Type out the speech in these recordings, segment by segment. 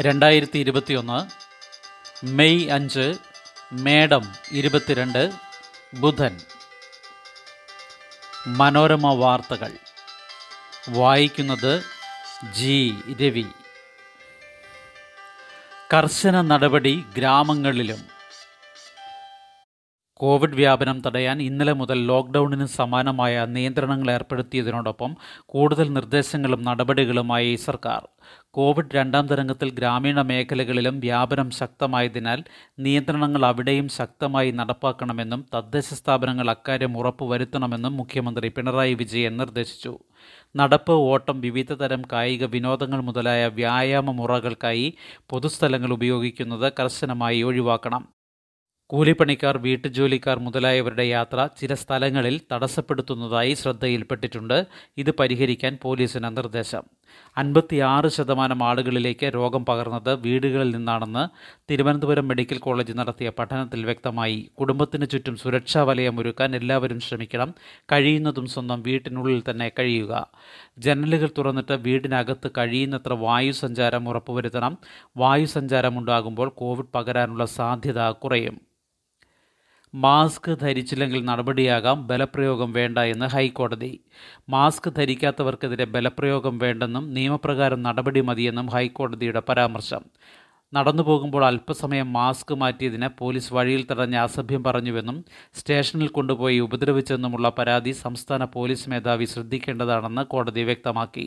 രണ്ടായിരത്തി ഇരുപത്തിയൊന്ന് മെയ് അഞ്ച് മേഡം ഇരുപത്തിരണ്ട് ബുധൻ. മനോരമ വാർത്തകൾ. വായിക്കുന്നത് ജി. രവി. കർശന നടപടി ഗ്രാമങ്ങളിലും. കോവിഡ് വ്യാപനം തടയാൻ ഇന്നലെ മുതൽ ലോക്ക്ഡൌണിന് സമാനമായ നിയന്ത്രണങ്ങൾ ഏർപ്പെടുത്തിയതിനോടൊപ്പം കൂടുതൽ നിർദ്ദേശങ്ങളും നടപടികളുമായി സർക്കാർ. കോവിഡ് രണ്ടാം തരംഗത്തിൽ ഗ്രാമീണ മേഖലകളിലും വ്യാപനം ശക്തമായതിനാൽ നിയന്ത്രണങ്ങൾ അവിടെയും ശക്തമായി നടപ്പാക്കണമെന്നും തദ്ദേശ സ്ഥാപനങ്ങൾ അക്കാര്യം ഉറപ്പുവരുത്തണമെന്നും മുഖ്യമന്ത്രി പിണറായി വിജയൻ നിർദ്ദേശിച്ചു. നടപ്പ് ഓട്ടം വിവിധ തരം കായിക വിനോദങ്ങൾ മുതലായ വ്യായാമ മുറകൾക്കായി പൊതുസ്ഥലങ്ങൾ ഉപയോഗിക്കുന്നത് കർശനമായി ഒഴിവാക്കണം. കൂലിപ്പണിക്കാർ വീട്ടുജോലിക്കാർ മുതലായവരുടെ യാത്ര ചില സ്ഥലങ്ങളിൽ തടസ്സപ്പെടുത്തുന്നതായി ശ്രദ്ധയിൽപ്പെട്ടിട്ടുണ്ട്. ഇത് പരിഹരിക്കാൻ പോലീസിന് നിർദ്ദേശം. അൻപത്തിയാറ് ശതമാനം ആളുകളിലേക്ക് രോഗം പകർന്നത് വീടുകളിൽ നിന്നാണെന്ന് തിരുവനന്തപുരം മെഡിക്കൽ കോളേജ് നടത്തിയ പഠനത്തിൽ വ്യക്തമായി. കുടുംബത്തിന് ചുറ്റും സുരക്ഷാ വലയം ഒരുക്കാൻ എല്ലാവരും ശ്രമിക്കണം. കഴിയുന്നതും സ്വന്തം വീട്ടിനുള്ളിൽ തന്നെ കഴിയുക. ജനലുകൾ തുറന്നിട്ട് വീടിനകത്ത് കഴിയുന്നത്ര വായു സഞ്ചാരം ഉറപ്പുവരുത്തണം. വായു സഞ്ചാരം ഉണ്ടാകുമ്പോൾ കോവിഡ് പകരാനുള്ള സാധ്യത കുറയും. മാസ്ക് ധരിച്ചില്ലെങ്കിൽ നടപടിയാകാം ബലപ്രയോഗം വേണ്ട എന്ന് ഹൈക്കോടതി. മാസ്ക് ധരിക്കാത്തവർക്കെതിരെ ബലപ്രയോഗം വേണ്ടെന്നും നിയമപ്രകാരം നടപടി മതിയെന്നും ഹൈക്കോടതിയുടെ പരാമർശം. നടന്നു പോകുമ്പോൾ അല്പസമയം മാസ്ക് മാറ്റിയതിന് പോലീസ് വഴിയിൽ തടഞ്ഞ അസഭ്യം പറഞ്ഞുവെന്നും സ്റ്റേഷനിൽ കൊണ്ടുപോയി ഉപദ്രവിച്ചെന്നുമുള്ള പരാതി സംസ്ഥാന പോലീസ് മേധാവി ശ്രദ്ധിക്കേണ്ടതാണെന്ന് കോടതി വ്യക്തമാക്കി.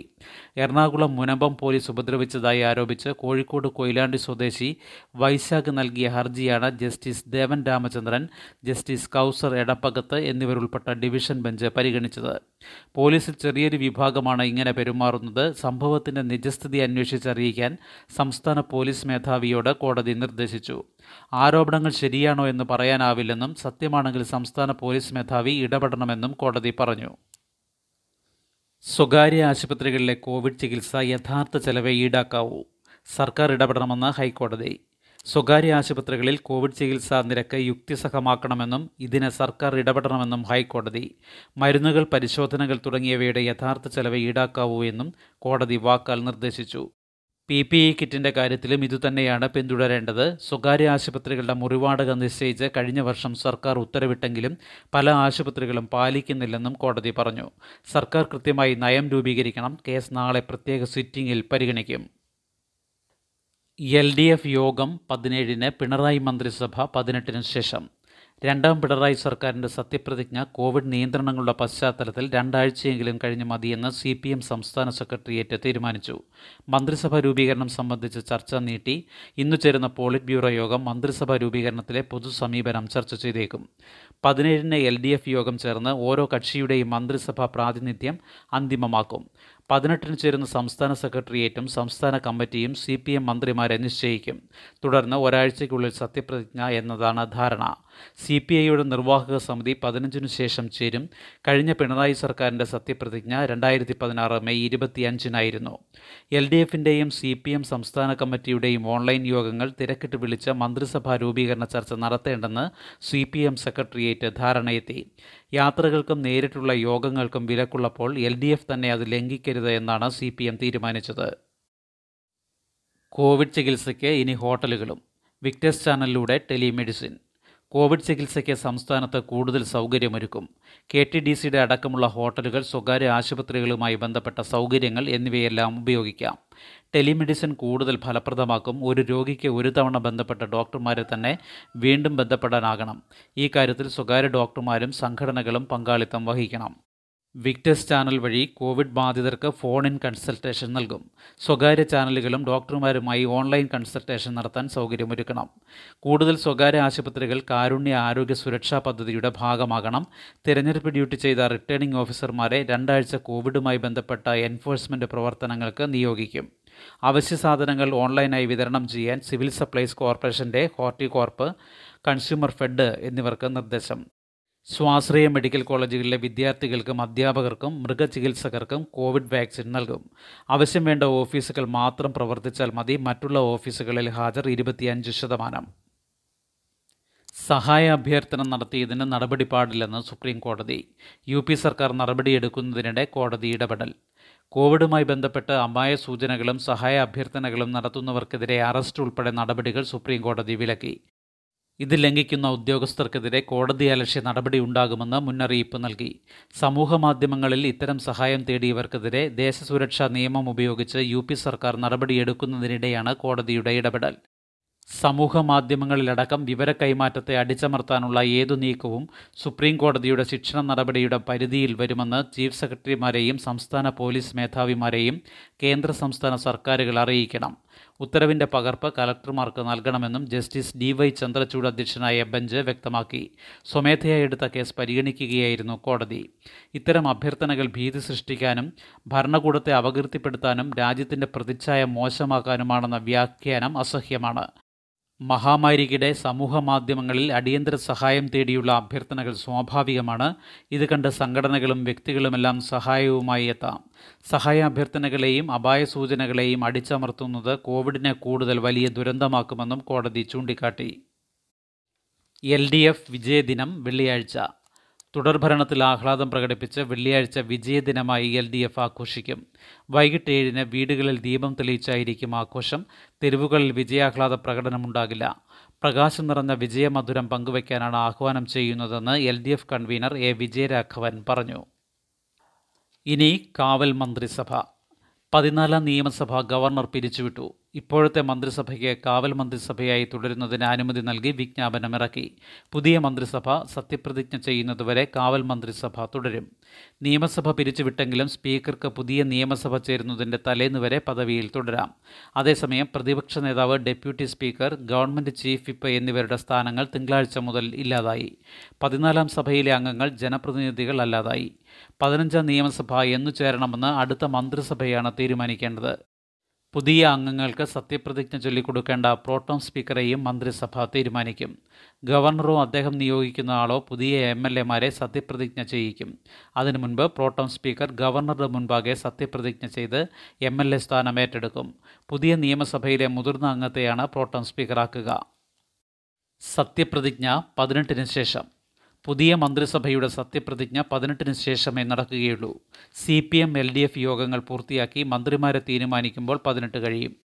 എറണാകുളം മുനമ്പം പോലീസ് ഉപദ്രവിച്ചതായി ആരോപിച്ച് കോഴിക്കോട് കൊയിലാണ്ടി സ്വദേശി വൈശാഖ് നൽകിയ ഹർജിയാണ് ജസ്റ്റിസ് ദേവൻ രാമചന്ദ്രൻ ജസ്റ്റിസ് കൗസർ എടപ്പകത്ത് എന്നിവരുൾപ്പെട്ട ഡിവിഷൻ ബെഞ്ച് പരിഗണിച്ചത്. പോലീസിൽ ചെറിയൊരു വിഭാഗമാണ് ഇങ്ങനെ പെരുമാറുന്നത്. സംഭവത്തിന്റെ നിജസ്ഥിതി അന്വേഷിച്ചറിയിക്കാൻ സംസ്ഥാന പോലീസ് മേധാവിയോട് കോടതി നിർദ്ദേശിച്ചു. ആരോപണങ്ങൾ ശരിയാണോ എന്ന് പറയാനാവില്ലെന്നും സത്യമാണെങ്കിൽ സംസ്ഥാന പോലീസ് മേധാവി ഇടപെടണമെന്നും കോടതി പറഞ്ഞു. സ്വകാര്യ ആശുപത്രികളിലെ കോവിഡ് ചികിത്സ യഥാർത്ഥ ചെലവേ ഈടാക്കാവൂ. സർക്കാർ ഇടപെടണമെന്ന് ഹൈക്കോടതി. സ്വകാര്യ ആശുപത്രികളിൽ കോവിഡ് ചികിത്സാ നിരക്ക് യുക്തിസഹമാക്കണമെന്നും ഇതിന് സർക്കാർ ഇടപെടണമെന്നും ഹൈക്കോടതി. മരുന്നുകൾ പരിശോധനകൾ തുടങ്ങിയവയുടെ യഥാർത്ഥ ചെലവ് ഈടാക്കാവൂ എന്നും കോടതി വാക്കാൽ നിർദ്ദേശിച്ചു. പി പി ഇ കിറ്റിന്റെ കാര്യത്തിലും ഇതുതന്നെയാണ് പിന്തുടരേണ്ടത്. സ്വകാര്യ ആശുപത്രികളുടെ മുറിവാടക നിശ്ചയിച്ച് കഴിഞ്ഞ വർഷം സർക്കാർ ഉത്തരവിട്ടെങ്കിലും പല ആശുപത്രികളും പാലിക്കുന്നില്ലെന്നും കോടതി പറഞ്ഞു. സർക്കാർ കൃത്യമായി നയം രൂപീകരിക്കണം. കേസ് നാളെ പ്രത്യേക സിറ്റിംഗിൽ പരിഗണിക്കും. എൽ ഡി എഫ് യോഗം പതിനേഴിന് പിണറായി മന്ത്രിസഭ പതിനെട്ടിന് ശേഷം. രണ്ടാം പിണറായി സർക്കാരിന്റെ സത്യപ്രതിജ്ഞ കോവിഡ് നിയന്ത്രണങ്ങളുടെ പശ്ചാത്തലത്തിൽ രണ്ടാഴ്ചയെങ്കിലും കഴിഞ്ഞ് മതിയെന്ന് സി പി എം സംസ്ഥാന സെക്രട്ടേറിയറ്റ് തീരുമാനിച്ചു. മന്ത്രിസഭാ രൂപീകരണം സംബന്ധിച്ച് ചർച്ച നീട്ടി ഇന്നു ചേരുന്ന പോളിറ്റ് ബ്യൂറോ യോഗം മന്ത്രിസഭാ രൂപീകരണത്തിലെ പൊതുസമീപനം ചർച്ച ചെയ്തേക്കും. പതിനേഴിന് എൽ ഡി എഫ് യോഗം ചേർന്ന് ഓരോ കക്ഷിയുടെയും മന്ത്രിസഭാ പ്രാതിനിധ്യം അന്തിമമാക്കും. പതിനെട്ടിന് ചേരുന്ന സംസ്ഥാന സെക്രട്ടേറിയറ്റും സംസ്ഥാന കമ്മിറ്റിയും സി പി എം മന്ത്രിമാരെ നിശ്ചയിക്കും. തുടർന്ന് ഒരാഴ്ചയ്ക്കുള്ളിൽ സത്യപ്രതിജ്ഞ എന്നതാണ് ധാരണ. സി പി ഐയുടെ നിർവാഹക സമിതി പതിനഞ്ചിനു ശേഷം ചേരും. കഴിഞ്ഞ പിണറായി സർക്കാരിന്റെ സത്യപ്രതിജ്ഞ രണ്ടായിരത്തി പതിനാറ് മെയ് ഇരുപത്തിയഞ്ചിനായിരുന്നു. എൽ ഡി എഫിന്റെയും സി പി എം സംസ്ഥാന കമ്മിറ്റിയുടെയും ഓൺലൈൻ യോഗങ്ങൾ തിരക്കിട്ട് വിളിച്ച് മന്ത്രിസഭാ രൂപീകരണ ചർച്ച നടത്തേണ്ടെന്ന് സി പി എം സെക്രട്ടേറിയറ്റ് ധാരണയെത്തി. യാത്രകൾക്കും നേരിട്ടുള്ള യോഗങ്ങൾക്കും വിലക്കുള്ളപ്പോൾ എൽ ഡി എഫ് തന്നെ അത് ലംഘിക്കരുത് എന്നാണ് സി പി എം തീരുമാനിച്ചത്. കോവിഡ് ചികിത്സയ്ക്ക് ഇനി ഹോട്ടലുകളും. വിക്ടേഴ്സ് ചാനലിലൂടെ ടെലിമെഡിസിൻ. കോവിഡ് ചികിത്സയ്ക്ക് സംസ്ഥാനത്ത് കൂടുതൽ സൗകര്യമൊരുക്കും. കെ ടി ഡി സിയുടെ അടക്കമുള്ള ഹോട്ടലുകൾ സ്വകാര്യ ആശുപത്രികളുമായി ബന്ധപ്പെട്ട സൗകര്യങ്ങൾ എന്നിവയെല്ലാം ഉപയോഗിക്കാം. ടെലിമെഡിസിൻ കൂടുതൽ ഫലപ്രദമാക്കും. ഒരു രോഗിക്ക് ഒരു തവണ ബന്ധപ്പെട്ട ഡോക്ടർമാരെ തന്നെ വീണ്ടും ബന്ധപ്പെടാനാകണം. ഈ കാര്യത്തിൽ സ്വകാര്യ ഡോക്ടർമാരും സംഘടനകളും പങ്കാളിത്തം വഹിക്കണം. വിക്ടേഴ്സ് ചാനൽ വഴി കോവിഡ് ബാധിതർക്ക് ഫോൺ ഇൻ കൺസൾട്ടേഷൻ നൽകും. സ്വകാര്യ ചാനലുകളും ഡോക്ടർമാരുമായി ഓൺലൈൻ കൺസൾട്ടേഷൻ നടത്താൻ സൗകര്യമൊരുക്കണം. കൂടുതൽ സ്വകാര്യ ആശുപത്രികൾ കാരുണ്യ ആരോഗ്യ സുരക്ഷാ പദ്ധതിയുടെ ഭാഗമാകണം. തിരഞ്ഞെടുപ്പ് ഡ്യൂട്ടി ചെയ്ത റിട്ടേണിംഗ് ഓഫീസർമാരെ രണ്ടാഴ്ച കോവിഡുമായി ബന്ധപ്പെട്ട എൻഫോഴ്സ്മെന്റ് പ്രവർത്തനങ്ങൾക്ക് നിയോഗിക്കും. അവശ്യ സാധനങ്ങൾ ഓൺലൈനായി വിതരണം ചെയ്യാൻ സിവിൽ സപ്ലൈസ് കോർപ്പറേഷന്റെ ഹോർട്ടികോർപ്പ് കൺസ്യൂമർ ഫെഡ് എന്നിവർക്ക് നിർദ്ദേശം. സ്വാശ്രയ മെഡിക്കൽ കോളേജുകളിലെ വിദ്യാർത്ഥികൾക്കും അധ്യാപകർക്കും മൃഗചികിത്സകർക്കും കോവിഡ് വാക്സിൻ നൽകും. ആവശ്യം വേണ്ട ഓഫീസുകൾ മാത്രം പ്രവർത്തിച്ചാൽ മതി. മറ്റുള്ള ഓഫീസുകളിൽ ഹാജർ ഇരുപത്തിയഞ്ച് ശതമാനം. സഹായ അഭ്യർത്ഥന നടത്തിയതിന് നടപടി പാടില്ലെന്ന് സുപ്രീം കോടതി. യു പി സർക്കാർ നടപടിയെടുക്കുന്നതിനിടെ കോടതി ഇടപെടൽ. കോവിഡുമായി ബന്ധപ്പെട്ട് അമായ സൂചനകളും സഹായ അഭ്യർത്ഥനകളും നടത്തുന്നവർക്കെതിരെ അറസ്റ്റ് ഉൾപ്പെടെ നടപടികൾ സുപ്രീം കോടതി വിലക്കി. ഇത് ലംഘിക്കുന്ന ഉദ്യോഗസ്ഥർക്കെതിരെ കോടതിയലക്ഷ്യ നടപടി ഉണ്ടാകുമെന്ന് മുന്നറിയിപ്പ് നൽകി. സമൂഹമാധ്യമങ്ങളിൽ ഇത്തരം സഹായം തേടിയവർക്കെതിരെ ദേശസുരക്ഷാ നിയമം ഉപയോഗിച്ച് യു പി സർക്കാർ നടപടിയെടുക്കുന്നതിനിടെയാണ് കോടതിയുടെ ഇടപെടൽ. സമൂഹ മാധ്യമങ്ങളിലടക്കം വിവര കൈമാറ്റത്തെ അടിച്ചമർത്താനുള്ള ഏതു നീക്കവും സുപ്രീം കോടതിയുടെ ശിക്ഷണ നടപടിയുടെ പരിധിയിൽ വരുമെന്ന് ചീഫ് സെക്രട്ടറിമാരെയും സംസ്ഥാന പോലീസ് മേധാവിമാരെയും കേന്ദ്ര സംസ്ഥാന സർക്കാരുകൾ അറിയിക്കണം. ഉത്തരവിന്റെ പകർപ്പ് കലക്ടർമാർക്ക് നൽകണമെന്നും ജസ്റ്റിസ് ഡി വൈ ചന്ദ്രചൂഡ് അധ്യക്ഷനായ ബെഞ്ച് വ്യക്തമാക്കി. സ്വമേധയാ എടുത്ത കേസ് പരിഗണിക്കുകയായിരുന്നു കോടതി. ഇത്തരം അഭ്യർത്ഥനകൾ ഭീതി സൃഷ്ടിക്കാനും ഭരണകൂടത്തെ അപകീർത്തിപ്പെടുത്താനും രാജ്യത്തിന്റെ പ്രതിച്ഛായ മോശമാക്കാനുമാണെന്ന വ്യാഖ്യാനം അസഹ്യമാണ്. മഹാമാരിക്കിടെ സമൂഹ മാധ്യമങ്ങളിൽ അടിയന്തര സഹായം തേടിയുള്ള അഭ്യർത്ഥനകൾ സ്വാഭാവികമാണ്. ഇത് കണ്ട് സംഘടനകളും വ്യക്തികളുമെല്ലാം സഹായവുമായി എത്താം. സഹായ അഭ്യർത്ഥനകളെയും അപായ സൂചനകളെയും അടിച്ചമർത്തുന്നത് കോവിഡിനെ കൂടുതൽ വലിയ ദുരന്തമാക്കുമെന്നും കോടതി ചൂണ്ടിക്കാട്ടി. എൽ ഡി എഫ് വിജയദിനം വെള്ളിയാഴ്ച. തുടർഭരണത്തിൽ ആഹ്ലാദം പ്രകടിപ്പിച്ച് വെള്ളിയാഴ്ച വിജയദിനമായി എൽ ഡി എഫ് ആഘോഷിക്കും. വൈകിട്ട് ഏഴിന് വീടുകളിൽ ദീപം തെളിയിച്ചായിരിക്കും ആഘോഷം. തെരുവുകളിൽ വിജയാഹ്ലാദ പ്രകടനമുണ്ടാകില്ല പ്രകാശം നിറഞ്ഞ വിജയമധുരം പങ്കുവയ്ക്കാനാണ് ആഹ്വാനം ചെയ്യുന്നതെന്ന് L D F convener A Vijayaraghavan പറഞ്ഞു. ഇനി കാവൽ മന്ത്രിസഭ. പതിനാലാം നിയമസഭ ഗവർണർ പിരിച്ചുവിട്ടു. ഇപ്പോഴത്തെ മന്ത്രിസഭയ്ക്ക് കാവൽ മന്ത്രിസഭയായി തുടരുന്നതിന് അനുമതി നൽകി വിജ്ഞാപനമിറക്കി. പുതിയ മന്ത്രിസഭ സത്യപ്രതിജ്ഞ ചെയ്യുന്നതുവരെ കാവൽ മന്ത്രിസഭ തുടരും. നിയമസഭ പിരിച്ചുവിട്ടെങ്കിലും സ്പീക്കർക്ക് പുതിയ നിയമസഭ ചേരുന്നതിന്റെ തലേന്ന് വരെ പദവിയിൽ തുടരാം. അതേസമയം പ്രതിപക്ഷ നേതാവ് deputy speaker government chief whip എന്നിവരുടെ സ്ഥാനങ്ങൾ തിങ്കളാഴ്ച മുതൽ ഇല്ലാതായി. പതിനാലാം സഭയിലെ അംഗങ്ങൾ ജനപ്രതിനിധികൾ അല്ലാതായി. പതിനഞ്ചാം നിയമസഭ എന്നു ചേരണമെന്ന് അടുത്ത മന്ത്രിസഭയാണ് തീരുമാനിക്കേണ്ടത്. പുതിയ അംഗങ്ങൾക്ക് സത്യപ്രതിജ്ഞ ചൊല്ലിക്കൊടുക്കേണ്ട പ്രോട്ടോം സ്പീക്കറെയും മന്ത്രിസഭ തീരുമാനിക്കും. ഗവർണറോ അദ്ദേഹം നിയോഗിക്കുന്ന ആളോ പുതിയ എം എൽ എമാരെ സത്യപ്രതിജ്ഞ ചെയ്യിക്കും. അതിനു മുൻപ് പ്രോട്ടോം സ്പീക്കർ ഗവർണറുടെ മുൻപാകെ സത്യപ്രതിജ്ഞ ചെയ്ത് എം എൽ എ സ്ഥാനം ഏറ്റെടുക്കും. പുതിയ നിയമസഭയിലെ മുതിർന്ന അംഗത്തെയാണ് പ്രോട്ടോം സ്പീക്കറാക്കുക. സത്യപ്രതിജ്ഞ പതിനെട്ടിന് ശേഷം. പുതിയ മന്ത്രിസഭയുടെ സത്യപ്രതിജ്ഞ പതിനെട്ടിന് ശേഷമേ നടക്കുകയുള്ളൂ. C P M L D F യോഗങ്ങൾ പൂർത്തിയാക്കി മന്ത്രിമാരെ തീരുമാനിക്കുമ്പോൾ പതിനെട്ട് കഴിയും.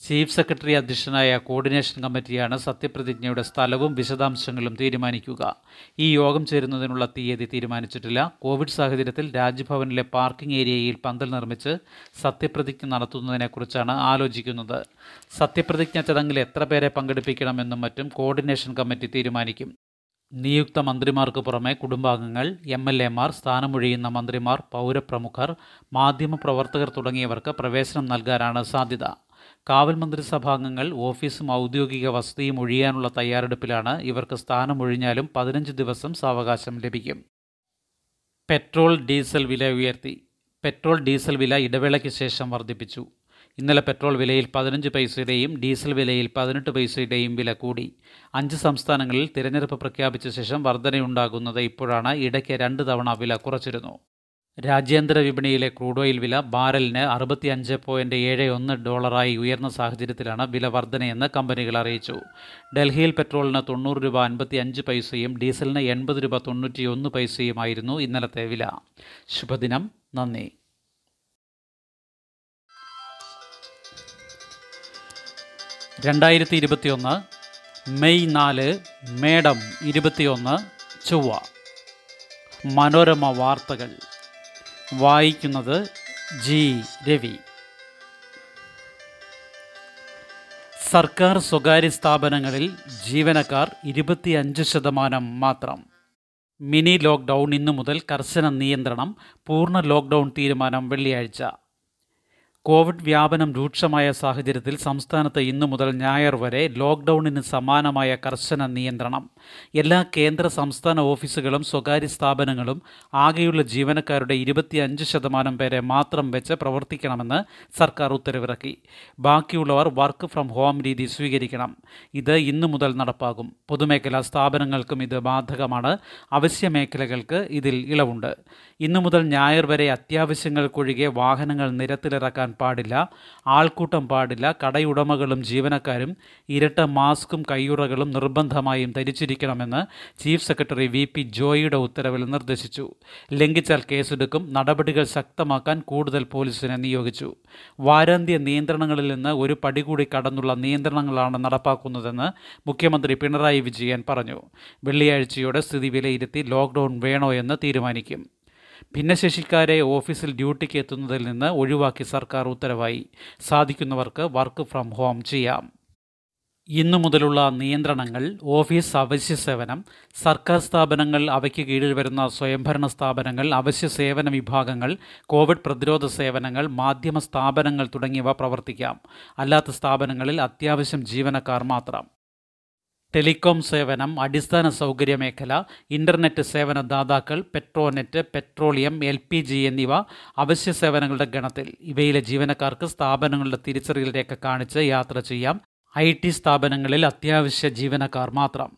ചീഫ് സെക്രട്ടറി അധ്യക്ഷനായ കോർഡിനേഷൻ കമ്മിറ്റിയാണ് സത്യപ്രതിജ്ഞയുടെ സ്ഥലവും വിശദാംശങ്ങളും തീരുമാനിക്കുക. ഈ യോഗം ചേരുന്നതിനുള്ള തീയതി തീരുമാനിച്ചിട്ടില്ല. കോവിഡ് സാഹചര്യത്തിൽ രാജ്ഭവനിലെ പാർക്കിംഗ് ഏരിയയിൽ പന്തൽ നിർമ്മിച്ച് സത്യപ്രതിജ്ഞ നടത്തുന്നതിനെക്കുറിച്ചാണ് ആലോചിക്കുന്നത്. സത്യപ്രതിജ്ഞ ചടങ്ങിൽ എത്ര പേരെ പങ്കെടുപ്പിക്കണമെന്നും മറ്റും കോർഡിനേഷൻ കമ്മിറ്റി തീരുമാനിക്കും. നിയുക്ത മന്ത്രിമാർക്ക് പുറമെ കുടുംബാംഗങ്ങൾ എം എൽ എമാർ സ്ഥാനമൊഴിയുന്ന മന്ത്രിമാർ പൗരപ്രമുഖർ മാധ്യമപ്രവർത്തകർ തുടങ്ങിയവർക്ക് പ്രവേശനം നൽകാനാണ് സാധ്യത. കാവൽ മന്ത്രിസഭാംഗങ്ങൾ ഓഫീസും ഔദ്യോഗിക വസതിയും ഒഴിയാനുള്ള തയ്യാറെടുപ്പിലാണ് ഇവർക്ക് സ്ഥാനമൊഴിഞ്ഞാലും പതിനഞ്ച് ദിവസം സാവകാശം ലഭിക്കും. പെട്രോൾ ഡീസൽ വില ഉയർത്തി. പെട്രോൾ ഡീസൽ വില ഇടവേളയ്ക്ക് ശേഷം വർദ്ധിപ്പിച്ചു. ഇന്നലെ പെട്രോൾ വിലയിൽ പതിനഞ്ച് പൈസയുടെയും ഡീസൽ വിലയിൽ പതിനെട്ട് പൈസയുടെയും വില കൂടി. അഞ്ച് സംസ്ഥാനങ്ങളിൽ തിരഞ്ഞെടുപ്പ് പ്രഖ്യാപിച്ച ശേഷം വർധനയുണ്ടാകുന്നത് ഇപ്പോഴാണ് ഇടയ്ക്ക് രണ്ട് തവണ വില കുറച്ചിരുന്നു. രാജ്യാന്തര വിപണിയിലെ ക്രൂഡ് ഓയിൽ വില ബാരലിന് അറുപത്തി അഞ്ച് പോയിന്റ് ഏഴ് ഒന്ന് ഡോളറായി ഉയർന്ന സാഹചര്യത്തിലാണ് വില വർധനയെന്ന് കമ്പനികൾ അറിയിച്ചു. ഡൽഹിയിൽ പെട്രോളിന് തൊണ്ണൂറ് രൂപ അൻപത്തി അഞ്ച് പൈസയും ഡീസലിന് എൺപത് രൂപ തൊണ്ണൂറ്റിയൊന്ന് പൈസയുമായിരുന്നു ഇന്നലത്തെ വില. ശുഭദിനം. നന്ദി. രണ്ടായിരത്തി ഇരുപത്തിയൊന്ന് മെയ് നാല് മേഡം ഇരുപത്തിയൊന്ന് ചൊവ്വ. മനോരമ വാർത്തകൾ. വായിക്കുന്നത് ജി. രവി. സർക്കാർ സ്വകാര്യ സ്ഥാപനങ്ങളിൽ ജീവനക്കാർ ഇരുപത്തിയഞ്ച് ശതമാനം മാത്രം. മിനി ലോക്ക്ഡൗൺ ഇന്നു മുതൽ കർശന നിയന്ത്രണം പൂർണ ലോക്ക്ഡൗൺ തീരുമാനം വെള്ളിയാഴ്ച. കോവിഡ് വ്യാപനം രൂക്ഷമായ സാഹചര്യത്തിൽ സംസ്ഥാനത്ത് ഇന്നു മുതൽ ഞായർ വരെ ലോക്ക്ഡൌണിന് സമാനമായ കർശന നിയന്ത്രണം. എല്ലാ കേന്ദ്ര സംസ്ഥാന ഓഫീസുകളും സ്വകാര്യ സ്ഥാപനങ്ങളും ആകെയുള്ള ജീവനക്കാരുടെ ഇരുപത്തിയഞ്ച് ശതമാനം പേരെ മാത്രം വെച്ച് പ്രവർത്തിക്കണമെന്ന് സർക്കാർ ഉത്തരവിറക്കി. ബാക്കിയുള്ളവർ വർക്ക് ഫ്രം ഹോം രീതി സ്വീകരിക്കണം. ഇത് ഇന്നു മുതൽ നടപ്പാകും. പൊതുമേഖലാ സ്ഥാപനങ്ങൾക്കും ഇത് ബാധകമാണ്. അവശ്യ മേഖലകൾക്ക് ഇതിൽ ഇളവുണ്ട്. ഇന്നു മുതൽ ഞായർ വരെ അത്യാവശ്യങ്ങൾക്കൊഴികെ വാഹനങ്ങൾ നിരത്തിലിറക്കാൻ പാടില്ല ആൾക്കൂട്ടം പാടില്ല കടയുടമകളും ജീവനക്കാരും ഇരട്ട മാസ്കും കയ്യുറകളും നിർബന്ധമായും ധരിച്ചിരിക്കണമെന്ന് ചീഫ് സെക്രട്ടറി വി പി ജോയിയുടെ ഉത്തരവിൽ നിർദ്ദേശിച്ചു. ലംഘിച്ചാൽ കേസെടുക്കും നടപടികൾ ശക്തമാക്കാൻ കൂടുതൽ പോലീസിനെ നിയോഗിച്ചു. വാരാന്ത്യ നിയന്ത്രണങ്ങളിൽ നിന്ന് ഒരു പടി കൂടി കടന്നുള്ള നിയന്ത്രണങ്ങളാണ് നടപ്പാക്കുന്നതെന്ന് മുഖ്യമന്ത്രി പിണറായി വിജയൻ പറഞ്ഞു. വെള്ളിയാഴ്ചയോടെ സ്ഥിതി വിലയിരുത്തി ലോക്ക്ഡൌൺ വേണോ എന്ന് തീരുമാനിക്കും. ഭിന്നശേഷിക്കാരെ ഓഫീസിൽ ഡ്യൂട്ടിക്ക് എത്തുന്നതിൽ നിന്ന് ഒഴിവാക്കി സർക്കാർ ഉത്തരവായി. സാധിക്കുന്നവർക്ക് വർക്ക് ഫ്രം ഹോം ചെയ്യാം. ഇന്നു മുതലുള്ള നിയന്ത്രണങ്ങൾ ഓഫീസ് അവശ്യ സേവനം സർക്കാർ സ്ഥാപനങ്ങൾ അവയ്ക്ക് കീഴിൽ വരുന്ന സ്വയംഭരണ സ്ഥാപനങ്ങൾ അവശ്യ സേവന വിഭാഗങ്ങൾ കോവിഡ് പ്രതിരോധ സേവനങ്ങൾ മാധ്യമ സ്ഥാപനങ്ങൾ തുടങ്ങിയവ പ്രവർത്തിക്കാം. അല്ലാത്ത സ്ഥാപനങ്ങളിൽ അത്യാവശ്യം ജീവനക്കാർ മാത്രം. ടെലികോം സേവനം അടിസ്ഥാന സൗകര്യ മേഖല ഇന്റർനെറ്റ് സേവന ദാതാക്കൾ Petronet petroleum L P G എന്നിവ അവശ്യ സേവനങ്ങളുടെ ഗണത്തിൽ. ഇവയിലെ ജീവനക്കാർക്ക് സ്ഥാപനങ്ങളുടെ തിരിച്ചറിയൽ രേഖ കാണിച്ച് യാത്ര ചെയ്യാം. ഐ ടി സ്ഥാപനങ്ങളിൽ അത്യാവശ്യ ജീവനക്കാർ മാത്രം.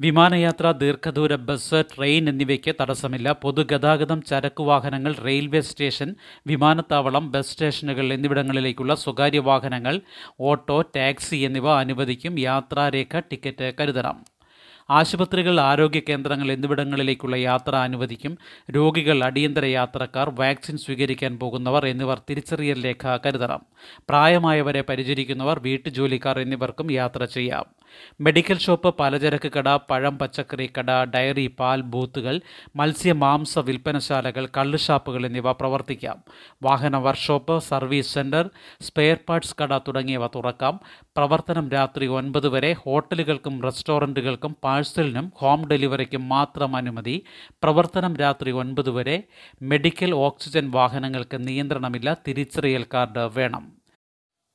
വിമാനയാത്ര ദീർഘദൂര ബസ് ട്രെയിൻ എന്നിവയ്ക്ക് തടസ്സമില്ല. പൊതുഗതാഗതം ചരക്കു വാഹനങ്ങൾ റെയിൽവേ സ്റ്റേഷൻ വിമാനത്താവളം ബസ് സ്റ്റേഷനുകൾ എന്നിവിടങ്ങളിലേക്കുള്ള സ്വകാര്യ വാഹനങ്ങൾ ഓട്ടോ ടാക്സി എന്നിവ അനുവദിക്കും. യാത്രാരേഖ ടിക്കറ്റ് കരുതണം. ആശുപത്രികൾ ആരോഗ്യ കേന്ദ്രങ്ങൾ എന്നിവിടങ്ങളിലേക്കുള്ള യാത്ര അനുവദിക്കും. രോഗികൾ അടിയന്തര യാത്രക്കാർ വാക്സിൻ സ്വീകരിക്കാൻ പോകുന്നവർ എന്നിവർ തിരിച്ചറിയൽ രേഖ കരുതണം. പ്രായമായവരെ പരിചരിക്കുന്നവർ വീട്ടുജോലിക്കാർ എന്നിവർക്കും യാത്ര ചെയ്യാം. മെഡിക്കൽ ഷോപ്പ് പലചരക്ക് കട പഴം പച്ചക്കറി കട ഡയറി പാൽ ബൂത്തുകൾ മത്സ്യ മാംസ വിൽപ്പനശാലകൾ കള്ളുഷാപ്പുകൾ എന്നിവ പ്രവർത്തിക്കാം. വാഹന workshop service centre spare parts കട തുടങ്ങിയവ തുറക്കാം. പ്രവർത്തനം രാത്രി ഒൻപത് വരെ ഹോട്ടലുകൾക്കും റെസ്റ്റോറന്റുകൾക്കും പാഴ്സലിനും ഹോം ഡെലിവറിക്കും മാത്രം അനുമതി. പ്രവർത്തനം രാത്രി ഒൻപത് വരെ. മെഡിക്കൽ ഓക്സിജൻ വാഹനങ്ങൾക്ക് നിയന്ത്രണമില്ല. തിരിച്ചറിയൽ കാർഡ് വേണം.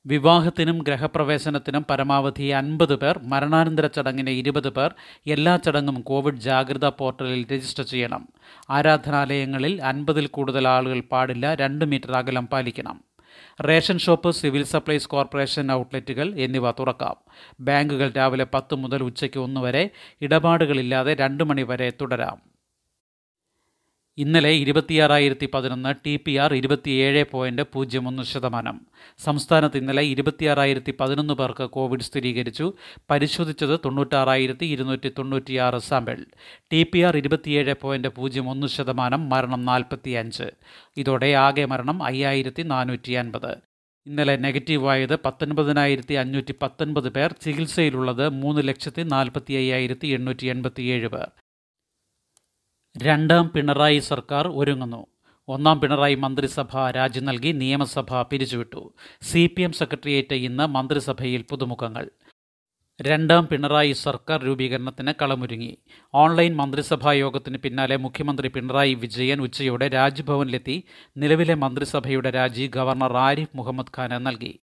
വിവാഹത്തിനും ഗ്രഹപ്രവേശനത്തിനും പരമാവധി അൻപത് പേർ. മരണാനന്തര ചടങ്ങിന് ഇരുപത് പേർ. എല്ലാ ചടങ്ങും കോവിഡ് ജാഗ്രതാ പോർട്ടലിൽ രജിസ്റ്റർ ചെയ്യണം. ആരാധനാലയങ്ങളിൽ അൻപതിൽ കൂടുതൽ ആളുകൾ പാടില്ല. രണ്ട് മീറ്റർ അകലം പാലിക്കണം. Ration shop civil supplies corporation ഔട്ട്ലെറ്റുകൾ എന്നിവ തുറക്കാം. ബാങ്കുകൾ രാവിലെ പത്ത് മുതൽ ഉച്ചയ്ക്ക് ഒന്ന് വരെ ഇടപാടുകളില്ലാതെ രണ്ട് മണി വരെ തുടരാം. ഇന്നലെ ഇരുപത്തിയാറായിരത്തി പതിനൊന്ന് ടി പി ആർ ഇരുപത്തിയേഴ് പോയിന്റ് പൂജ്യം ഒന്ന് ശതമാനം. സംസ്ഥാനത്ത് ഇന്നലെ ഇരുപത്തിയാറായിരത്തി പതിനൊന്ന് പേർക്ക് കോവിഡ് സ്ഥിരീകരിച്ചു. പരിശോധിച്ചത് തൊണ്ണൂറ്റാറായിരത്തി ഇരുന്നൂറ്റി തൊണ്ണൂറ്റിയാറ് സാമ്പിൾ. ടി പി ആർ ഇരുപത്തിയേഴ് പോയിന്റ് പൂജ്യം ഒന്ന് ശതമാനം മരണം നാൽപ്പത്തി അഞ്ച് ഇതോടെ ആകെ മരണം അയ്യായിരത്തി നാനൂറ്റി അൻപത് ഇന്നലെ നെഗറ്റീവായത് പത്തൊൻപതിനായിരത്തി അഞ്ഞൂറ്റി പത്തൊൻപത് പേർ ചികിത്സയിലുള്ളത് മൂന്ന് ലക്ഷത്തി നാൽപ്പത്തി അയ്യായിരത്തി എണ്ണൂറ്റി എൺപത്തിയേഴ് പേർ. രണ്ടാം പിണറായി സർക്കാർ ഒരുങ്ങുന്നു. ഒന്നാം പിണറായി മന്ത്രിസഭ രാജി നൽകി നിയമസഭ പിരിച്ചുവിട്ടു. സി പി എം സെക്രട്ടേറിയറ്റ് ഇന്ന് മന്ത്രിസഭയിൽ പുതുമുഖങ്ങൾ. രണ്ടാം പിണറായി സർക്കാർ രൂപീകരണത്തിന് കളമൊരുങ്ങി. ഓൺലൈൻ മന്ത്രിസഭാ യോഗത്തിന് പിന്നാലെ മുഖ്യമന്ത്രി പിണറായി വിജയൻ ഉച്ചയോടെ രാജ്ഭവനിലെത്തി. നിലവിലെ മന്ത്രിസഭയുടെ രാജി ഗവർണർ ആരിഫ് മുഹമ്മദ് ഖാന് നൽകി.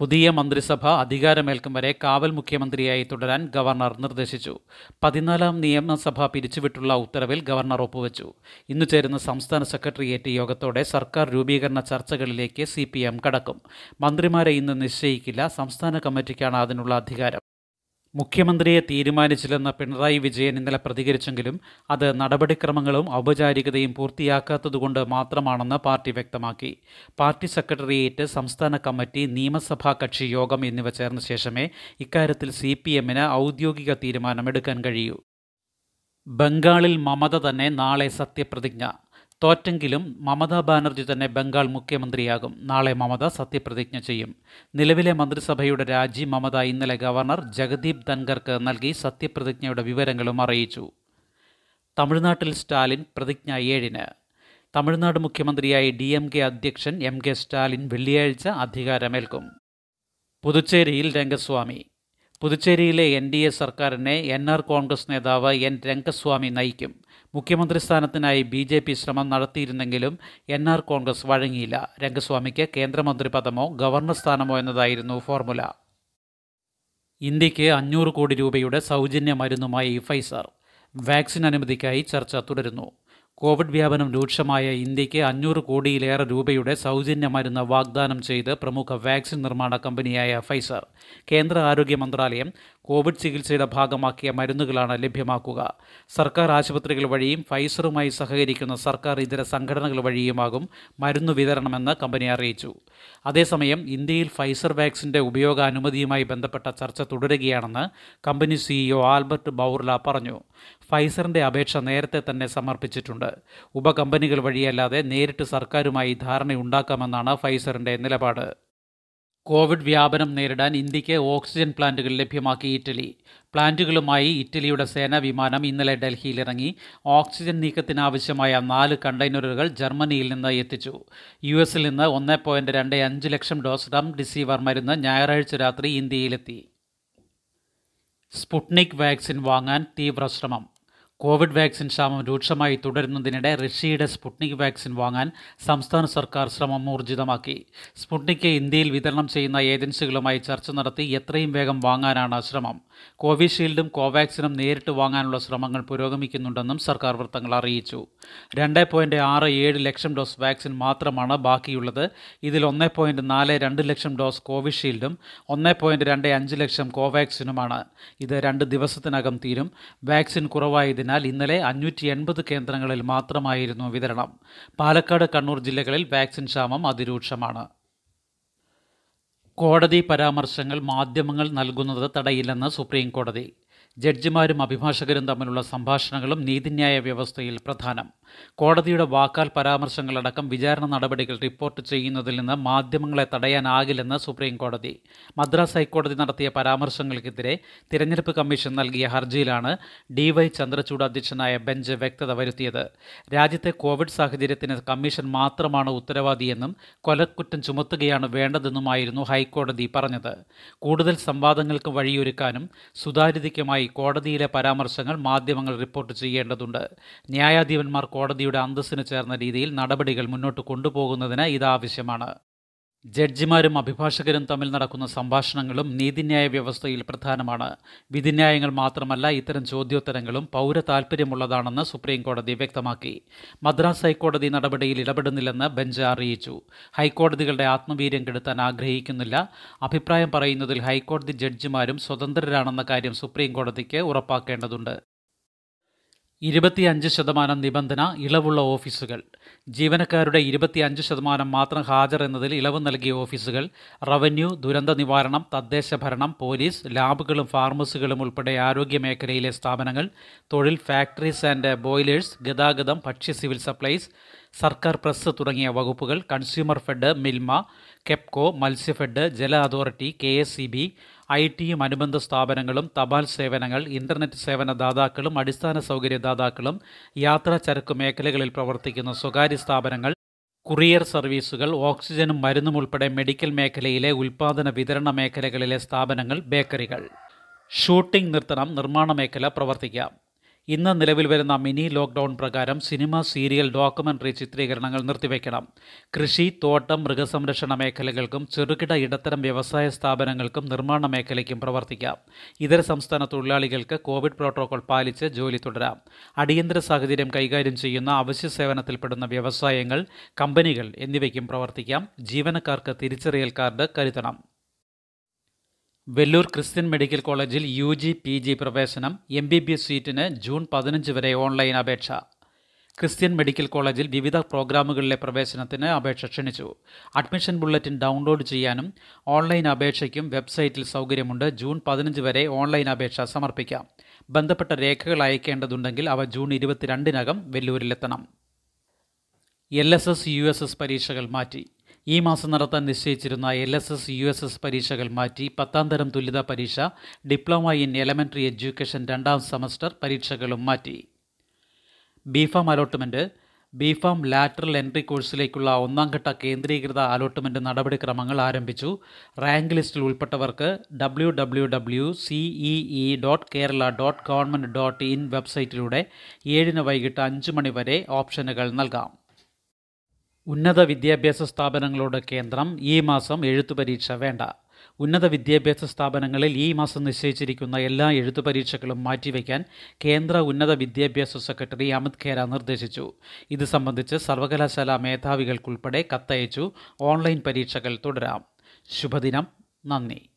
പുതിയ മന്ത്രിസഭ അധികാരമേൽക്കും വരെ കാവൽ മുഖ്യമന്ത്രിയായി തുടരാൻ ഗവർണർ നിർദ്ദേശിച്ചു. പതിനാലാം നിയമസഭ പിരിച്ചുവിട്ടുള്ള ഉത്തരവിൽ ഗവർണർ ഒപ്പുവെച്ചു. ഇന്നു ചേരുന്ന സംസ്ഥാന സെക്രട്ടേറിയറ്റ് യോഗത്തോടെ സർക്കാർ രൂപീകരണ ചർച്ചകളിലേക്ക് സി കടക്കും. മന്ത്രിമാരെ ഇന്ന് നിശ്ചയിക്കില്ല. സംസ്ഥാന കമ്മിറ്റിക്കാണ് അതിനുള്ള അധികാരം. മുഖ്യമന്ത്രിയെ തീരുമാനിച്ചില്ലെന്ന് പിണറായി വിജയൻ ഇന്നലെ പ്രതികരിച്ചെങ്കിലും അത് നടപടിക്രമങ്ങളും ഔപചാരികതയും പൂർത്തിയാക്കാത്തതുകൊണ്ട് മാത്രമാണെന്ന് പാർട്ടി വ്യക്തമാക്കി. പാർട്ടി സെക്രട്ടേറിയറ്റ് സംസ്ഥാന കമ്മിറ്റി നിയമസഭാ കക്ഷി യോഗം എന്നിവ ചേർന്ന ശേഷമേ ഇക്കാര്യത്തിൽ സി പി എമ്മിന് ഔദ്യോഗിക തീരുമാനമെടുക്കാൻ കഴിയൂ. ബംഗാളിൽ മമത തന്നെ നാളെ സത്യപ്രതിജ്ഞ. തോറ്റെങ്കിലും മമതാ ബാനർജി തന്നെ ബംഗാൾ മുഖ്യമന്ത്രിയാകും. നാളെ മമത സത്യപ്രതിജ്ഞ ചെയ്യും. നിലവിലെ മന്ത്രിസഭയുടെ രാജി മമത ഇന്നലെ ഗവർണർ ജഗദീപ് ധൻഖർക്ക് നൽകി സത്യപ്രതിജ്ഞയുടെ വിവരങ്ങളും അറിയിച്ചു. തമിഴ്നാട്ടിൽ സ്റ്റാലിൻ പ്രതിജ്ഞ ഏഴിന്. തമിഴ്നാട് മുഖ്യമന്ത്രിയായി ഡി എം കെ അധ്യക്ഷൻ എം കെ സ്റ്റാലിൻ വെള്ളിയാഴ്ച അധികാരമേൽക്കും. പുതുച്ചേരിയിൽ രംഗസ്വാമി. പുതുച്ചേരിയിലെ എൻ ഡി എ സർക്കാരിനെ എൻ ആർ കോൺഗ്രസ് നേതാവ് എൻ രംഗസ്വാമി നയിക്കും. മുഖ്യമന്ത്രി സ്ഥാനത്തിനായി ബി ജെ പി ശ്രമം നടത്തിയിരുന്നെങ്കിലും എൻ ആർ കോൺഗ്രസ് വഴങ്ങിയില്ല. രംഗസ്വാമിക്ക് കേന്ദ്രമന്ത്രി പദമോ ഗവർണർ സ്ഥാനമോ എന്നതായിരുന്നു ഫോർമുല. ഇന്ത്യയ്ക്ക് അഞ്ഞൂറ് കോടി രൂപയുടെ സൗജന്യ മരുന്നുമായി ഫൈസർ. വാക്സിൻ അനുമതിക്കായി ചർച്ച തുടരുന്നു. കോവിഡ് വ്യാപനം രൂക്ഷമായ ഇന്ത്യയ്ക്ക് അഞ്ഞൂറ് കോടിയിലേറെ രൂപയുടെ സൗജന്യ മരുന്ന് വാഗ്ദാനം ചെയ്ത് പ്രമുഖ വാക്സിൻ നിർമ്മാണ കമ്പനിയായ ഫൈസർ. കേന്ദ്ര ആരോഗ്യ മന്ത്രാലയം കോവിഡ് ചികിത്സയുടെ ഭാഗമാക്കിയ മരുന്നുകളാണ് ലഭ്യമാക്കുക. സർക്കാർ ആശുപത്രികൾ വഴിയും ഫൈസറുമായി സഹകരിക്കുന്ന സർക്കാർ ഇതര സംഘടനകൾ വഴിയുമാകും മരുന്ന് വിതരണമെന്ന് കമ്പനി അറിയിച്ചു. അതേസമയം ഇന്ത്യയിൽ ഫൈസർ വാക്സിന്റെ ഉപയോഗാനുമതിയുമായി ബന്ധപ്പെട്ട ചർച്ച തുടരുകയാണെന്ന് കമ്പനി സിഇഒ ആൽബർട്ട് ബൗർല പറഞ്ഞു. ഫൈസറിന്റെ അപേക്ഷ നേരത്തെ തന്നെ സമർപ്പിച്ചിട്ടുണ്ട്. ഉപകമ്പനികൾ വഴിയല്ലാതെ നേരിട്ട് സർക്കാരുമായി ധാരണയുണ്ടാക്കാമെന്നാണ് ഫൈസറിന്റെ നിലപാട്. കോവിഡ് വ്യാപനം നേരിടാൻ ഇന്ത്യയ്ക്ക് ഓക്സിജൻ പ്ലാന്റുകൾ ലഭ്യമാക്കി ഇറ്റലി. പ്ലാന്റുകളുമായി ഇറ്റലിയുടെ സേനാ വിമാനം ഇന്നലെ ഡൽഹിയിലിറങ്ങി. ഓക്സിജൻ നീക്കത്തിനാവശ്യമായ നാല് കണ്ടെയ്നറുകൾ ജർമ്മനിയിൽ നിന്ന് എത്തിച്ചു. യു എസിൽ നിന്ന് ഒന്ന് പോയിന്റ് രണ്ട് അഞ്ച് ലക്ഷം ഡോസ് റം ഡിസീവർ മരുന്ന് ഞായറാഴ്ച രാത്രി ഇന്ത്യയിലെത്തി. സ്പുട്നിക് വാക്സിൻ വാങ്ങാൻ തീവ്ര ശ്രമം കോവിഡ് വാക്സിൻ ക്ഷാമം രൂക്ഷമായി തുടരുന്നതിനിടെ റഷ്യയുടെ സ്പുട്നിക് വാക്സിൻ വാങ്ങാൻ സംസ്ഥാന സർക്കാർ ശ്രമം ഊർജിതമാക്കി. സ്പുട്നിക് ഇന്ത്യയിൽ വിതരണം ചെയ്യുന്ന ഏജൻസികളുമായി ചർച്ച നടത്തി എത്രയും വേഗം വാങ്ങാനാണ് ശ്രമം. കോവിഷീൽഡും കോവാക്സിനും നേരിട്ട് വാങ്ങാനുള്ള ശ്രമങ്ങൾ പുരോഗമിക്കുന്നുണ്ടെന്നും സർക്കാർ വൃത്തങ്ങൾ അറിയിച്ചു. രണ്ട് പോയിന്റ് ആറ് ഏഴ് ലക്ഷം ഡോസ് വാക്സിൻ മാത്രമാണ് ബാക്കിയുള്ളത്. ഇതിൽ ഒന്ന് പോയിന്റ് നാല് രണ്ട് ലക്ഷം ഡോസ് കോവിഷീൽഡും ഒന്ന് പോയിന്റ് രണ്ട് അഞ്ച് ലക്ഷം കോവാക്സിനുമാണ്. ഇത് രണ്ട് ദിവസത്തിനകം തീരും. വാക്സിൻ കുറവായതിനാൽ ഇന്നലെ അഞ്ഞൂറ്റി എൺപത് കേന്ദ്രങ്ങളിൽ മാത്രമായിരുന്നു വിതരണം. പാലക്കാട് കണ്ണൂർ ജില്ലകളിൽ വാക്സിൻ ക്ഷാമം അതിരൂക്ഷമാണ്. കോടതി പരാമർശങ്ങൾ മാധ്യമങ്ങൾ നൽകുന്നത് തടയില്ലെന്ന് സുപ്രീം കോടതി ജഡ്ജിമാരും അഭിഭാഷകരും തമ്മിലുള്ള സംഭാഷണങ്ങളും നീതിന്യായ വ്യവസ്ഥയിൽ പ്രധാനം. കോടതിയുടെ വാക്കാൽ പരാമർശങ്ങളടക്കം വിചാരണ നടപടികൾ റിപ്പോർട്ട് ചെയ്യുന്നതിൽ നിന്ന് മാധ്യമങ്ങളെ തടയാനാകില്ലെന്ന് സുപ്രീം കോടതി. മദ്രാസ് ഹൈക്കോടതി നടത്തിയ പരാമർശങ്ങൾക്കെതിരെ തിരഞ്ഞെടുപ്പ് കമ്മീഷൻ നൽകിയ ഹർജിയിലാണ് ഡിവൈ ചന്ദ്രചൂഡ് അധ്യക്ഷനായ ബെഞ്ച് വ്യക്തത വരുത്തിയത്. രാജ്യത്തെ കോവിഡ് സാഹചര്യത്തിന് കമ്മീഷൻ മാത്രമാണ് ഉത്തരവാദിയെന്നും കൊലക്കുറ്റം ചുമത്തുകയാണ് വേണ്ടതെന്നുമായിരുന്നു ഹൈക്കോടതി പറഞ്ഞത്. കൂടുതൽ സംവാദങ്ങൾക്ക് വഴിയൊരുക്കാനും സുതാര്യതയ്ക്കുമായി കോടതിയിലെ പരാമർശങ്ങൾ മാധ്യമങ്ങൾ റിപ്പോർട്ട് ചെയ്യേണ്ടതുണ്ട്. ന്യായാധിപന്മാർ കോടതിയുടെ അന്തസ്സിന് ചേർന്ന രീതിയിൽ നടപടികൾ മുന്നോട്ട് കൊണ്ടുപോകുന്നതിന് ഇതാവശ്യമാണ് ജഡ്ജിമാരും അഭിഭാഷകരും തമ്മിൽ നടക്കുന്ന സംഭാഷണങ്ങളും നീതിന്യായ വ്യവസ്ഥയിൽ പ്രധാനമാണ്. വിധിന്യായങ്ങൾ മാത്രമല്ല ഇത്തരം ചോദ്യോത്തരങ്ങളും പൗര താൽപ്പര്യമുള്ളതാണെന്ന് സുപ്രീം കോടതി വ്യക്തമാക്കി. മദ്രാസ് ഹൈക്കോടതി നടപടിയിൽ ഇടപെടുന്നില്ലെന്ന് ബെഞ്ച് അറിയിച്ചു. ഹൈക്കോടതികളുടെ ആത്മവീര്യം കെടുത്താൻ ആഗ്രഹിക്കുന്നില്ല. അഭിപ്രായം പറയുന്നതിൽ ഹൈക്കോടതി ജഡ്ജിമാരും സ്വതന്ത്രരാണെന്ന കാര്യം സുപ്രീം കോടതിക്ക് ഉറപ്പാക്കേണ്ടതുണ്ട്. ഇരുപത്തിയഞ്ച് ശതമാനം നിബന്ധന ഇളവുള്ള ഓഫീസുകൾ. ജീവനക്കാരുടെ ഇരുപത്തിയഞ്ച് ശതമാനം മാത്രം ഹാജർ എന്നതിൽ ഇളവ് നൽകിയ ഓഫീസുകൾ റവന്യൂ ദുരന്ത നിവാരണം തദ്ദേശ ഭരണം പോലീസ് ലാബുകളും ഫാർമസികളും ഉൾപ്പെടെ ആരോഗ്യ മേഖലയിലെ സ്ഥാപനങ്ങൾ തൊഴിൽ ഫാക്ടറീസ് ആൻഡ് ബോയിലേഴ്സ് ഗതാഗതം ഭക്ഷ്യ സിവിൽ സപ്ലൈസ് സർക്കാർ പ്രസ് തുടങ്ങിയ വകുപ്പുകൾ കൺസ്യൂമർ ഫെഡ് മിൽമ കെപ്കോ മത്സ്യഫെഡ് ജല authority K S C B I ടിയും അനുബന്ധ സ്ഥാപനങ്ങളും തപാൽ സേവനങ്ങൾ ഇന്റർനെറ്റ് സേവന ദാതാക്കളും അടിസ്ഥാന സൗകര്യ ദാതാക്കളും യാത്രാ ചരക്ക് മേഖലകളിൽ പ്രവർത്തിക്കുന്ന സ്വകാര്യ സ്ഥാപനങ്ങൾ കുറിയർ സർവീസുകൾ ഓക്സിജനും മരുന്നും ഉൾപ്പെടെ മെഡിക്കൽ മേഖലയിലെ ഉൽപ്പാദന വിതരണ മേഖലകളിലെ സ്ഥാപനങ്ങൾ ബേക്കറികൾ. ഷൂട്ടിംഗ് നിർത്തണം നിർമ്മാണ മേഖല പ്രവർത്തിക്കാം. ഇന്ന് നിലവിൽ വരുന്ന മിനി ലോക്ക്ഡൗൺ പ്രകാരം സിനിമ സീരിയൽ ഡോക്യുമെന്ററി ചിത്രീകരണങ്ങൾ നിർത്തിവെക്കണം കൃഷി തോട്ടം മൃഗസംരക്ഷണ മേഖലകൾക്കും ചെറുകിട ഇടത്തരം വ്യവസായ സ്ഥാപനങ്ങൾക്കും നിർമ്മാണ മേഖലയ്ക്കും പ്രവർത്തിക്കാം. ഇതര സംസ്ഥാന തൊഴിലാളികൾക്ക് കോവിഡ് പ്രോട്ടോകോൾ പാലിച്ച് ജോലി തുടരാം. അടിയന്തര സാഹചര്യം കൈകാര്യം ചെയ്യുന്ന അവശ്യ സേവനത്തിൽപ്പെടുന്ന വ്യവസായങ്ങൾ കമ്പനികൾ എന്നിവയ്ക്കും പ്രവർത്തിക്കാം. ജീവനക്കാർക്ക് തിരിച്ചറിയൽ കാർഡ് കരുതണം. വെല്ലൂർ ക്രിസ്ത്യൻ മെഡിക്കൽ കോളേജിൽ യു ജി പി ജി പ്രവേശനം എം ബി ബി എസ് സീറ്റിന് ജൂൺ പതിനഞ്ച് വരെ ഓൺലൈൻ അപേക്ഷ. ക്രിസ്ത്യൻ മെഡിക്കൽ കോളേജിൽ വിവിധ പ്രോഗ്രാമുകളിലെ പ്രവേശനത്തിന് അപേക്ഷ ക്ഷണിച്ചു. അഡ്മിഷൻ ബുള്ളറ്റിൻ ഡൗൺലോഡ് ചെയ്യാനും ഓൺലൈൻ അപേക്ഷയ്ക്കും വെബ്സൈറ്റിൽ സൗകര്യമുണ്ട്. ജൂൺ പതിനഞ്ച് വരെ ഓൺലൈൻ അപേക്ഷ സമർപ്പിക്കാം. ബന്ധപ്പെട്ട രേഖകൾ അയക്കേണ്ടതുണ്ടെങ്കിൽ അവ ജൂൺ ഇരുപത്തിരണ്ടിനകം വെല്ലൂരിലെത്തണം. L S S U S S പരീക്ഷകൾ മാറ്റി. ഈ മാസം നടത്താൻ നിശ്ചയിച്ചിരുന്ന L S S U S S പരീക്ഷകൾ മാറ്റി പത്താം തരം തുല്യതാ പരീക്ഷ ഡിപ്ലോമ ഇൻ എലമെന്ററി എഡ്യൂക്കേഷൻ രണ്ടാം സെമസ്റ്റർ പരീക്ഷകളും മാറ്റി. B Pharm allotment B Pharm lateral entry കോഴ്സിലേക്കുള്ള ഒന്നാം ഘട്ട കേന്ദ്രീകൃത അലോട്ട്മെന്റ് നടപടിക്രമങ്ങൾ ആരംഭിച്ചു. റാങ്ക് ലിസ്റ്റിൽ ഉൾപ്പെട്ടവർക്ക് W W W CEE dot Kerala dot government dot in വെബ്സൈറ്റിലൂടെ ഏഴിന് വൈകിട്ട് അഞ്ച് മണി വരെ ഓപ്ഷനുകൾ നൽകാം. ഉന്നത വിദ്യാഭ്യാസ സ്ഥാപനങ്ങളോട് കേന്ദ്രം ഈ മാസം എഴുത്തു പരീക്ഷ വേണ്ട. ഉന്നത വിദ്യാഭ്യാസ സ്ഥാപനങ്ങളിൽ ഈ മാസം നിശ്ചയിച്ചിരിക്കുന്ന എല്ലാ എഴുത്തു പരീക്ഷകളും മാറ്റിവെക്കാൻ കേന്ദ്ര ഉന്നത വിദ്യാഭ്യാസ സെക്രട്ടറി അമിത് ഖേര നിർദ്ദേശിച്ചു. ഇത് സംബന്ധിച്ച് സർവകലാശാല മേധാവികൾക്കുൾപ്പെടെ കത്തയച്ചു. ഓൺലൈൻ പരീക്ഷകൾ തുടരാം. ശുഭദിനം. നന്ദി.